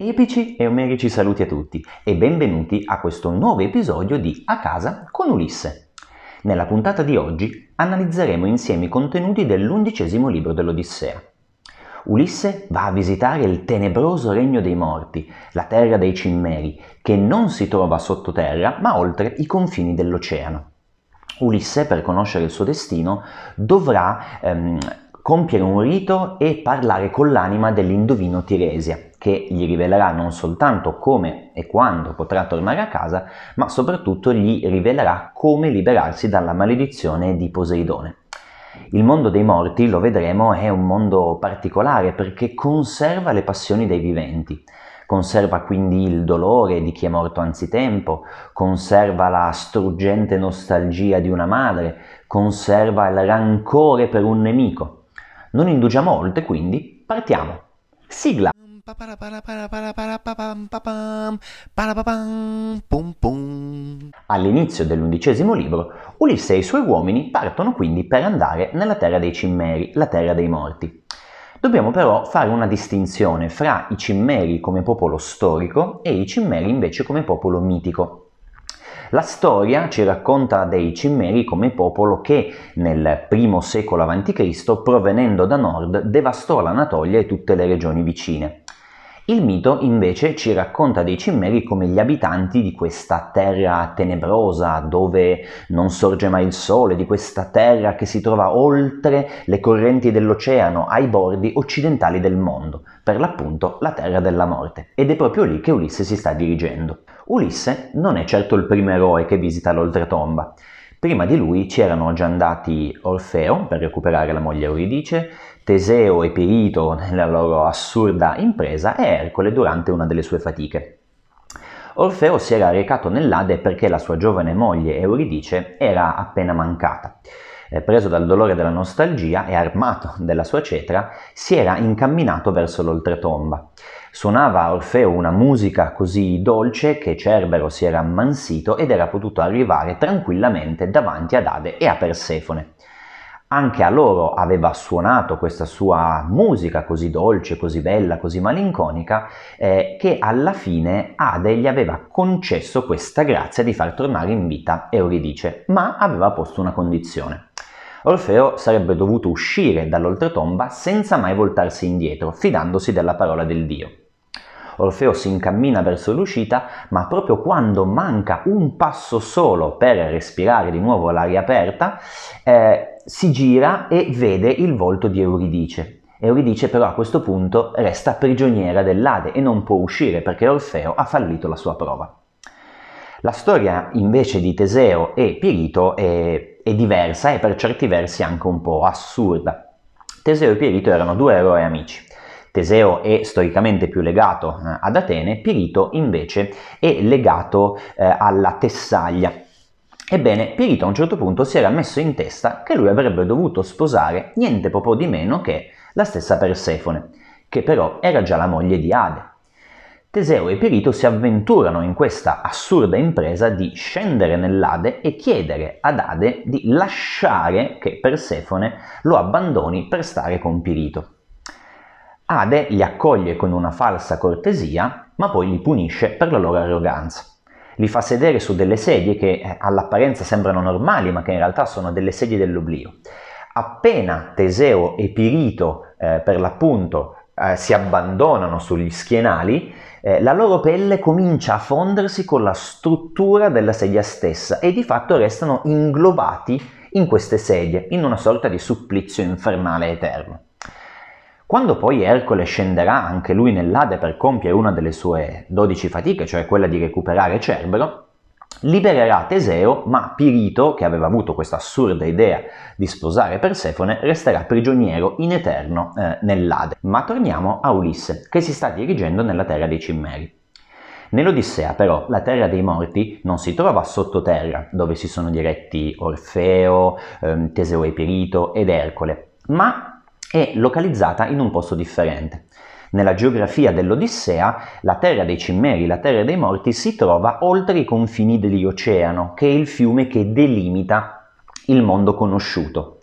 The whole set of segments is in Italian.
Epici e omerici saluti a tutti e benvenuti a questo nuovo episodio di A casa con Ulisse. Nella puntata di oggi analizzeremo insieme i contenuti dell'undicesimo libro dell'Odissea. Ulisse va a visitare il tenebroso regno dei morti, la terra dei cimmeri, che non si trova sottoterra ma oltre i confini dell'oceano. Ulisse, per conoscere il suo destino, dovrà ehm, compiere un rito e parlare con l'anima dell'indovino Tiresia, che gli rivelerà non soltanto come e quando potrà tornare a casa, ma soprattutto gli rivelerà come liberarsi dalla maledizione di Poseidone. Il mondo dei morti, lo vedremo, è un mondo particolare perché conserva le passioni dei viventi, conserva quindi il dolore di chi è morto anzitempo, conserva la struggente nostalgia di una madre, conserva il rancore per un nemico. Non indugiamo oltre, quindi partiamo. Sigla! All'inizio dell'undicesimo libro, Ulisse e i suoi uomini partono quindi per andare nella terra dei cimmeri, la terra dei morti. Dobbiamo però fare una distinzione fra i cimmeri come popolo storico e i cimmeri invece come popolo mitico. La storia ci racconta dei Cimmeri come popolo che nel I secolo a.C., provenendo da nord, devastò l'Anatolia e tutte le regioni vicine. Il mito invece ci racconta dei cimmeri come gli abitanti di questa terra tenebrosa dove non sorge mai il sole, di questa terra che si trova oltre le correnti dell'oceano, ai bordi occidentali del mondo, per l'appunto la terra della morte. Ed è proprio lì che Ulisse si sta dirigendo. Ulisse non è certo il primo eroe che visita l'oltretomba. Prima di lui c'erano già andati Orfeo per recuperare la moglie Euridice, Teseo e Pirito nella loro assurda impresa e Ercole durante una delle sue fatiche. Orfeo si era recato nell'Ade perché la sua giovane moglie Euridice era appena mancata. Eh, preso dal dolore della nostalgia e armato della sua cetra, si era incamminato verso l'oltretomba. Suonava Orfeo una musica così dolce che Cerbero si era ammansito ed era potuto arrivare tranquillamente davanti ad Ade e a Persefone. Anche a loro aveva suonato questa sua musica così dolce, così bella, così malinconica, eh, che alla fine Ade gli aveva concesso questa grazia di far tornare in vita Euridice, ma aveva posto una condizione. Orfeo sarebbe dovuto uscire dall'oltretomba senza mai voltarsi indietro, fidandosi della parola del dio. Orfeo si incammina verso l'uscita, ma proprio quando manca un passo solo per respirare di nuovo l'aria aperta, eh, si gira e vede il volto di Euridice. Euridice però a questo punto resta prigioniera dell'Ade e non può uscire perché Orfeo ha fallito la sua prova. La storia invece di Teseo e Pirito è, è diversa e per certi versi anche un po' assurda. Teseo e Pirito erano due eroi amici. Teseo è storicamente più legato eh, ad Atene, Pirito invece è legato eh, alla Tessaglia, Ebbene, Pirito a un certo punto si era messo in testa che lui avrebbe dovuto sposare niente proprio di meno che la stessa Persefone, che però era già la moglie di Ade. Teseo e Pirito si avventurano in questa assurda impresa di scendere nell'Ade e chiedere ad Ade di lasciare che Persefone lo abbandoni per stare con Pirito. Ade li accoglie con una falsa cortesia, ma poi li punisce per la loro arroganza li fa sedere su delle sedie che eh, all'apparenza sembrano normali, ma che in realtà sono delle sedie dell'oblio. Appena Teseo e Pirito, eh, per l'appunto, eh, si abbandonano sugli schienali, eh, la loro pelle comincia a fondersi con la struttura della sedia stessa e di fatto restano inglobati in queste sedie, in una sorta di supplizio infernale eterno. Quando poi Ercole scenderà anche lui nell'Ade per compiere una delle sue dodici fatiche, cioè quella di recuperare Cerbero, libererà Teseo, ma Pirito, che aveva avuto questa assurda idea di sposare Persefone, resterà prigioniero in eterno eh, nell'Ade. Ma torniamo a Ulisse, che si sta dirigendo nella terra dei Cimmeri. Nell'Odissea però la terra dei morti non si trova sottoterra, dove si sono diretti Orfeo, ehm, Teseo e Pirito ed Ercole, ma è localizzata in un posto differente. Nella geografia dell'Odissea, la terra dei cimmeri, la terra dei morti, si trova oltre i confini dell'oceano, che è il fiume che delimita il mondo conosciuto.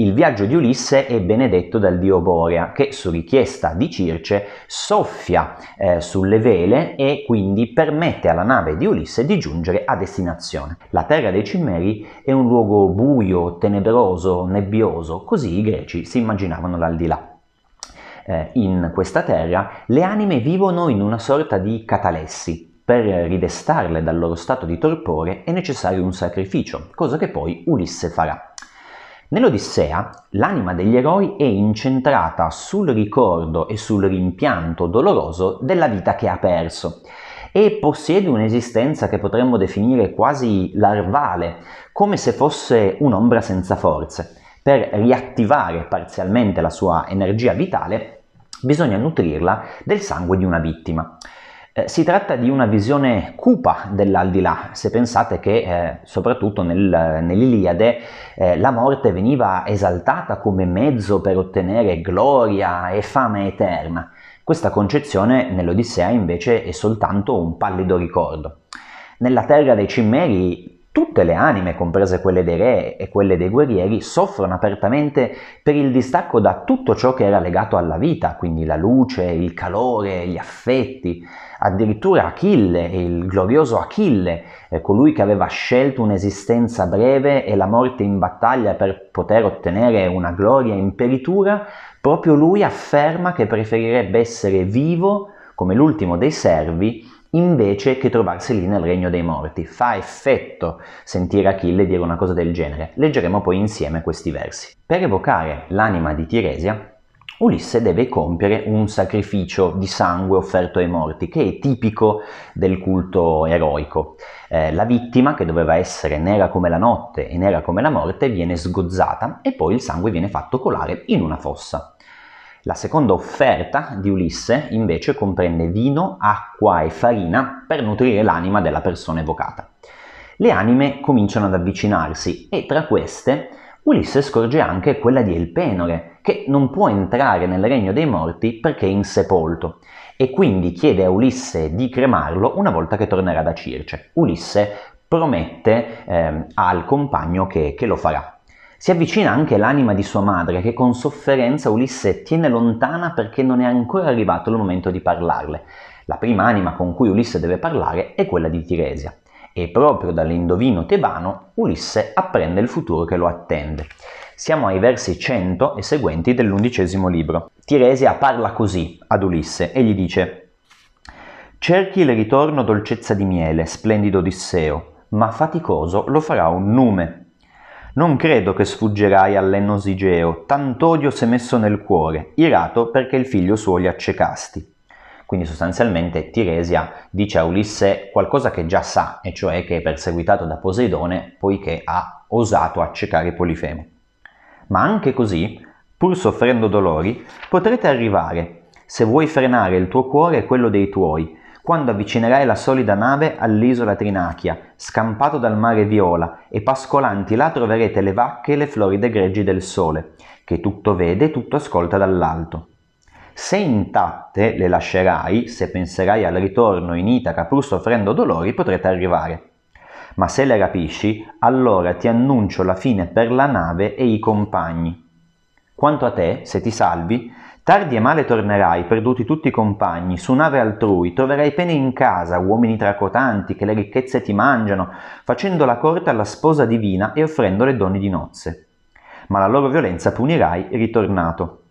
Il viaggio di Ulisse è benedetto dal dio Borea che su richiesta di Circe soffia eh, sulle vele e quindi permette alla nave di Ulisse di giungere a destinazione. La terra dei cimmeri è un luogo buio, tenebroso, nebbioso, così i greci si immaginavano l'aldilà eh, in questa terra, le anime vivono in una sorta di catalessi. Per ridestarle dal loro stato di torpore è necessario un sacrificio, cosa che poi Ulisse farà. Nell'Odissea l'anima degli eroi è incentrata sul ricordo e sul rimpianto doloroso della vita che ha perso e possiede un'esistenza che potremmo definire quasi larvale, come se fosse un'ombra senza forze. Per riattivare parzialmente la sua energia vitale bisogna nutrirla del sangue di una vittima. Eh, si tratta di una visione cupa dell'aldilà, se pensate che eh, soprattutto nel, nell'Iliade eh, la morte veniva esaltata come mezzo per ottenere gloria e fame eterna. Questa concezione nell'Odissea invece è soltanto un pallido ricordo. Nella terra dei cimmeri Tutte le anime, comprese quelle dei re e quelle dei guerrieri, soffrono apertamente per il distacco da tutto ciò che era legato alla vita, quindi la luce, il calore, gli affetti. Addirittura Achille, il glorioso Achille, eh, colui che aveva scelto un'esistenza breve e la morte in battaglia per poter ottenere una gloria imperitura, proprio lui afferma che preferirebbe essere vivo come l'ultimo dei servi invece che trovarsi lì nel regno dei morti. Fa effetto sentire Achille dire una cosa del genere. Leggeremo poi insieme questi versi. Per evocare l'anima di Tiresia, Ulisse deve compiere un sacrificio di sangue offerto ai morti, che è tipico del culto eroico. Eh, la vittima, che doveva essere nera come la notte e nera come la morte, viene sgozzata e poi il sangue viene fatto colare in una fossa. La seconda offerta di Ulisse invece comprende vino, acqua e farina per nutrire l'anima della persona evocata. Le anime cominciano ad avvicinarsi e tra queste Ulisse scorge anche quella di Elpenore, che non può entrare nel regno dei morti perché è insepolto e quindi chiede a Ulisse di cremarlo una volta che tornerà da Circe. Ulisse promette eh, al compagno che, che lo farà. Si avvicina anche l'anima di sua madre, che con sofferenza Ulisse tiene lontana perché non è ancora arrivato il momento di parlarle. La prima anima con cui Ulisse deve parlare è quella di Tiresia. E proprio dall'indovino tebano Ulisse apprende il futuro che lo attende. Siamo ai versi 100 e seguenti dell'undicesimo libro. Tiresia parla così ad Ulisse e gli dice Cerchi il ritorno dolcezza di miele, splendido Odisseo, ma faticoso lo farà un nume, non credo che sfuggerai all'Enosigeo, tant'odio s'è messo nel cuore, irato perché il figlio suo li accecasti. Quindi sostanzialmente Tiresia dice a Ulisse qualcosa che già sa, e cioè che è perseguitato da Poseidone poiché ha osato accecare Polifemo. Ma anche così, pur soffrendo dolori, potrete arrivare, se vuoi frenare il tuo cuore e quello dei tuoi, quando avvicinerai la solida nave all'isola Trinachia, scampato dal mare viola, e pascolanti là troverete le vacche e le floride greggi del sole, che tutto vede e tutto ascolta dall'alto. Se intatte le lascerai, se penserai al ritorno in Itaca pur soffrendo dolori, potrete arrivare. Ma se le rapisci, allora ti annuncio la fine per la nave e i compagni. Quanto a te, se ti salvi, Tardi e male tornerai, perduti tutti i compagni, su nave altrui, troverai pene in casa, uomini tracotanti, che le ricchezze ti mangiano, facendo la corte alla sposa divina e offrendo le donne di nozze. Ma la loro violenza punirai ritornato.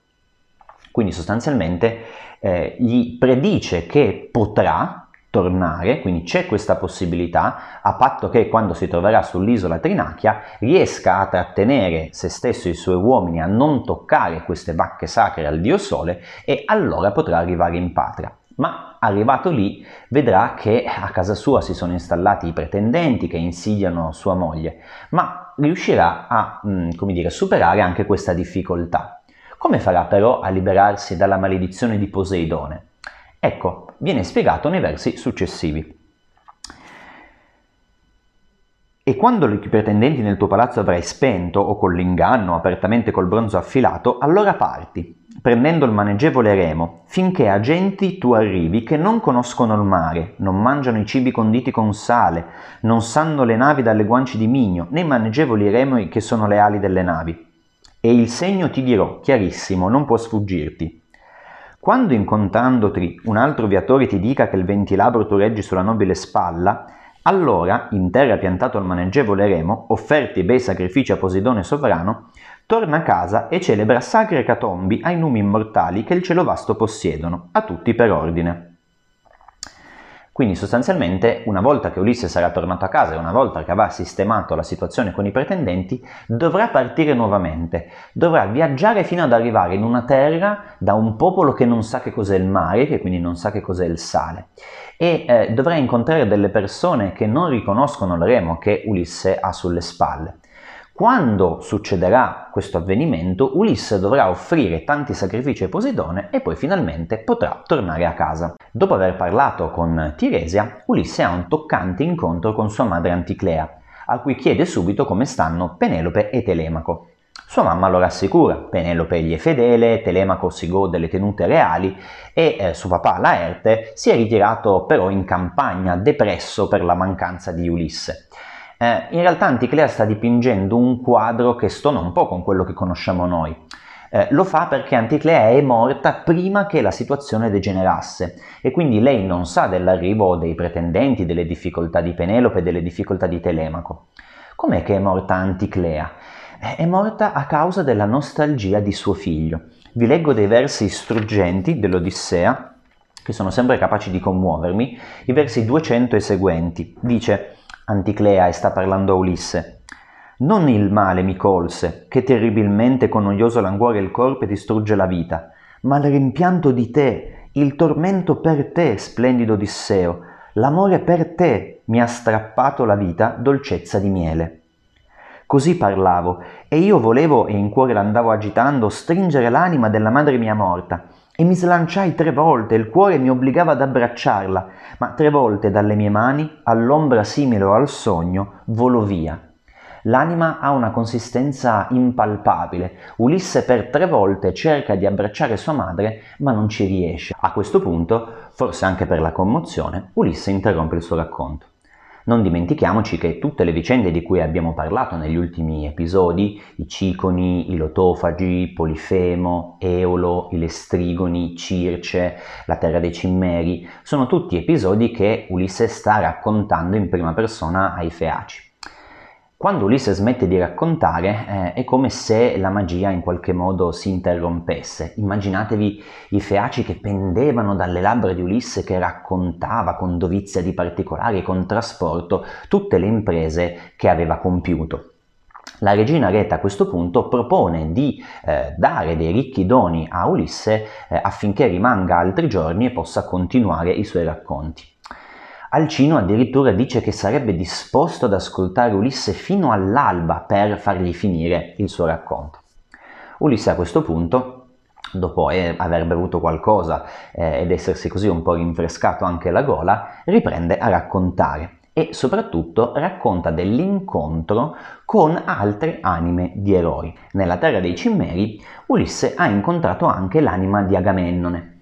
Quindi sostanzialmente eh, gli predice che potrà, tornare, quindi c'è questa possibilità, a patto che quando si troverà sull'isola Trinachia riesca a trattenere se stesso e i suoi uomini a non toccare queste vacche sacre al dio Sole e allora potrà arrivare in patria. Ma arrivato lì vedrà che a casa sua si sono installati i pretendenti che insidiano sua moglie, ma riuscirà a mm, dire, superare anche questa difficoltà. Come farà però a liberarsi dalla maledizione di Poseidone? Ecco, viene spiegato nei versi successivi. E quando i pretendenti nel tuo palazzo avrai spento, o con l'inganno, apertamente col bronzo affilato, allora parti, prendendo il maneggevole remo, finché a genti tu arrivi che non conoscono il mare, non mangiano i cibi conditi con sale, non sanno le navi dalle guanci di migno, né i maneggevoli remi che sono le ali delle navi e il segno ti dirò, chiarissimo, non può sfuggirti. Quando incontrandoti un altro viatore ti dica che il ventilabro tu reggi sulla nobile spalla, allora, in terra piantato al maneggevole remo, offerti bei sacrifici a Poseidone sovrano, torna a casa e celebra sacre catombi ai numi immortali che il cielo vasto possiedono, a tutti per ordine. Quindi sostanzialmente una volta che Ulisse sarà tornato a casa e una volta che avrà sistemato la situazione con i pretendenti, dovrà partire nuovamente, dovrà viaggiare fino ad arrivare in una terra da un popolo che non sa che cos'è il mare, che quindi non sa che cos'è il sale, e eh, dovrà incontrare delle persone che non riconoscono il remo che Ulisse ha sulle spalle. Quando succederà questo avvenimento, Ulisse dovrà offrire tanti sacrifici a Poseidone e poi finalmente potrà tornare a casa. Dopo aver parlato con Tiresia, Ulisse ha un toccante incontro con sua madre Anticlea, a cui chiede subito come stanno Penelope e Telemaco. Sua mamma lo rassicura, Penelope gli è fedele, Telemaco si gode le tenute reali e eh, suo papà Laerte si è ritirato però in campagna depresso per la mancanza di Ulisse. Eh, in realtà Anticlea sta dipingendo un quadro che stona un po' con quello che conosciamo noi. Eh, lo fa perché Anticlea è morta prima che la situazione degenerasse e quindi lei non sa dell'arrivo dei pretendenti, delle difficoltà di Penelope, delle difficoltà di Telemaco. Com'è che è morta Anticlea? Eh, è morta a causa della nostalgia di suo figlio. Vi leggo dei versi struggenti dell'Odissea che sono sempre capaci di commuovermi, i versi 200 e seguenti. Dice Anticlea e sta parlando a Ulisse. Non il male mi colse, che terribilmente con noioso languore il corpo distrugge la vita, ma il rimpianto di te, il tormento per te, splendido Odisseo, l'amore per te mi ha strappato la vita dolcezza di miele. Così parlavo, e io volevo, e in cuore l'andavo agitando, stringere l'anima della madre mia morta, e mi slanciai tre volte, il cuore mi obbligava ad abbracciarla, ma tre volte dalle mie mani, all'ombra simile o al sogno, volò via. L'anima ha una consistenza impalpabile. Ulisse per tre volte cerca di abbracciare sua madre, ma non ci riesce. A questo punto, forse anche per la commozione, Ulisse interrompe il suo racconto. Non dimentichiamoci che tutte le vicende di cui abbiamo parlato negli ultimi episodi, i ciconi, i lotofagi, Polifemo, Eolo, i lestrigoni, Circe, la terra dei cimmeri, sono tutti episodi che Ulisse sta raccontando in prima persona ai Feaci. Quando Ulisse smette di raccontare eh, è come se la magia in qualche modo si interrompesse. Immaginatevi i feaci che pendevano dalle labbra di Ulisse che raccontava con dovizia di particolari, con trasporto, tutte le imprese che aveva compiuto. La regina Reta a questo punto propone di eh, dare dei ricchi doni a Ulisse eh, affinché rimanga altri giorni e possa continuare i suoi racconti. Alcino addirittura dice che sarebbe disposto ad ascoltare Ulisse fino all'alba per fargli finire il suo racconto. Ulisse a questo punto, dopo eh, aver bevuto qualcosa eh, ed essersi così un po' rinfrescato anche la gola, riprende a raccontare e soprattutto racconta dell'incontro con altre anime di eroi. Nella terra dei cimmeri Ulisse ha incontrato anche l'anima di Agamennone,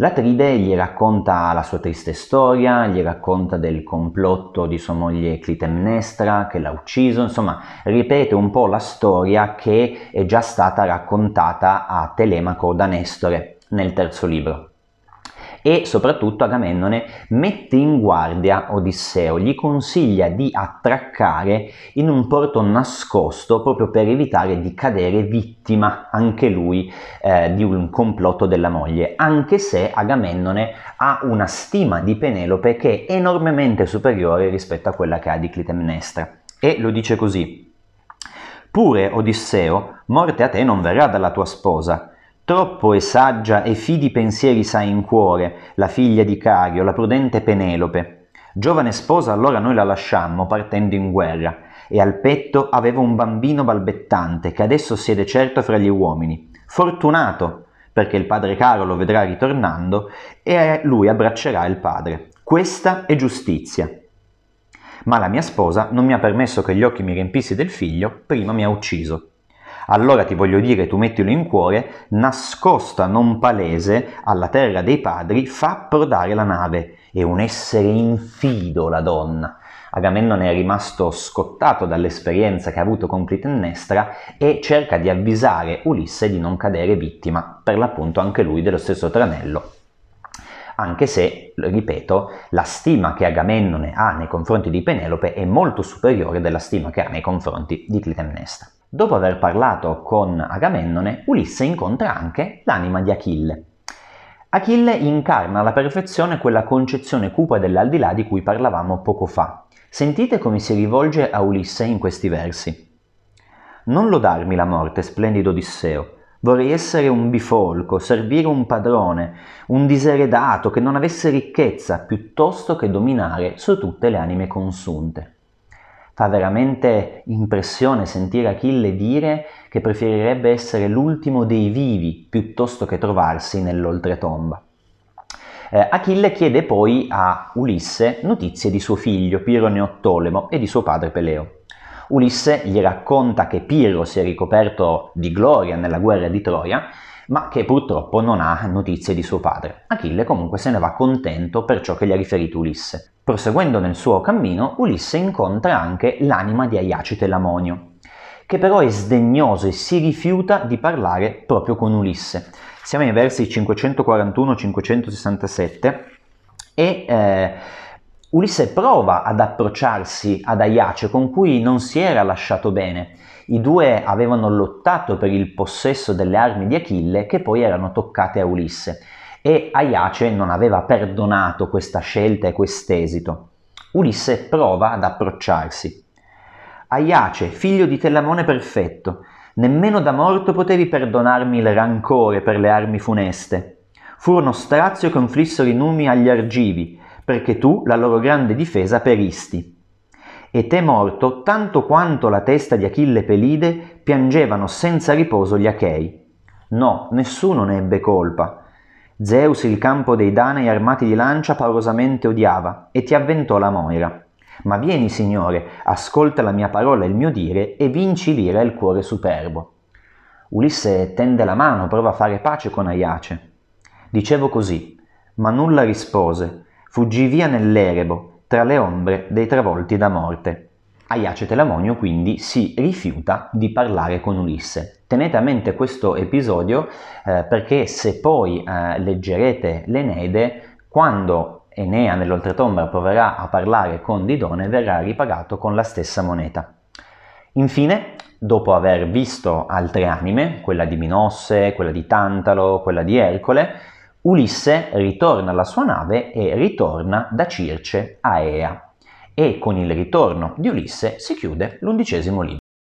L'Atride gli racconta la sua triste storia, gli racconta del complotto di sua moglie Clitemnestra che l'ha ucciso, insomma ripete un po' la storia che è già stata raccontata a Telemaco da Nestore nel terzo libro e soprattutto Agamennone mette in guardia Odisseo, gli consiglia di attraccare in un porto nascosto proprio per evitare di cadere vittima anche lui eh, di un complotto della moglie, anche se Agamennone ha una stima di Penelope che è enormemente superiore rispetto a quella che ha di Clitemnestra e lo dice così. Pure, Odisseo, morte a te non verrà dalla tua sposa, Troppo è saggia e fidi pensieri sa in cuore la figlia di Cario, la prudente Penelope. Giovane sposa allora noi la lasciammo partendo in guerra e al petto aveva un bambino balbettante che adesso siede certo fra gli uomini. Fortunato, perché il padre caro lo vedrà ritornando e lui abbraccerà il padre. Questa è giustizia. Ma la mia sposa non mi ha permesso che gli occhi mi riempissi del figlio, prima mi ha ucciso. Allora ti voglio dire, tu mettilo in cuore, nascosta non palese alla terra dei padri, fa approdare la nave. È un essere infido la donna. Agamennone è rimasto scottato dall'esperienza che ha avuto con Clitennestra e cerca di avvisare Ulisse di non cadere vittima, per l'appunto anche lui dello stesso tranello. Anche se, ripeto, la stima che Agamennone ha nei confronti di Penelope è molto superiore della stima che ha nei confronti di Clitennestra. Dopo aver parlato con Agamennone, Ulisse incontra anche l'anima di Achille. Achille incarna alla perfezione quella concezione cupa dell'aldilà di cui parlavamo poco fa. Sentite come si rivolge a Ulisse in questi versi. Non lodarmi la morte, splendido Odisseo. Vorrei essere un bifolco, servire un padrone, un diseredato che non avesse ricchezza, piuttosto che dominare su tutte le anime consunte. Fa veramente impressione sentire Achille dire che preferirebbe essere l'ultimo dei vivi piuttosto che trovarsi nell'oltretomba. Eh, Achille chiede poi a Ulisse notizie di suo figlio Piro Neottolemo e di suo padre Peleo. Ulisse gli racconta che Pirro si è ricoperto di gloria nella guerra di Troia, ma che purtroppo non ha notizie di suo padre. Achille comunque se ne va contento per ciò che gli ha riferito Ulisse. Proseguendo nel suo cammino, Ulisse incontra anche l'anima di Aiacite Lamonio, che però è sdegnoso e si rifiuta di parlare proprio con Ulisse. Siamo ai versi 541-567 e eh, Ulisse prova ad approcciarsi ad Aiace con cui non si era lasciato bene. I due avevano lottato per il possesso delle armi di Achille che poi erano toccate a Ulisse e Aiace non aveva perdonato questa scelta e quest'esito. Ulisse prova ad approcciarsi. Aiace, figlio di Telamone perfetto, nemmeno da morto potevi perdonarmi il rancore per le armi funeste. Furono strazio che inflissero i numi agli argivi, perché tu la loro grande difesa peristi. E te morto, tanto quanto la testa di Achille Pelide, piangevano senza riposo gli Achei. No, nessuno ne ebbe colpa, Zeus il campo dei Danei armati di lancia paurosamente odiava e ti avventò la Moira. Ma vieni, Signore, ascolta la mia parola e il mio dire e vinci l'ira e il cuore superbo. Ulisse tende la mano, prova a fare pace con Aiace. Dicevo così, ma nulla rispose, fuggì via nell'erebo, tra le ombre dei travolti da morte. Aiace Telamonio quindi si rifiuta di parlare con Ulisse. Tenete a mente questo episodio eh, perché se poi eh, leggerete l'Eneide, quando Enea nell'oltretomba proverà a parlare con Didone, verrà ripagato con la stessa moneta. Infine, dopo aver visto altre anime, quella di Minosse, quella di Tantalo, quella di Ercole, Ulisse ritorna alla sua nave e ritorna da Circe a Ea e con il ritorno di Ulisse si chiude l'undicesimo libro.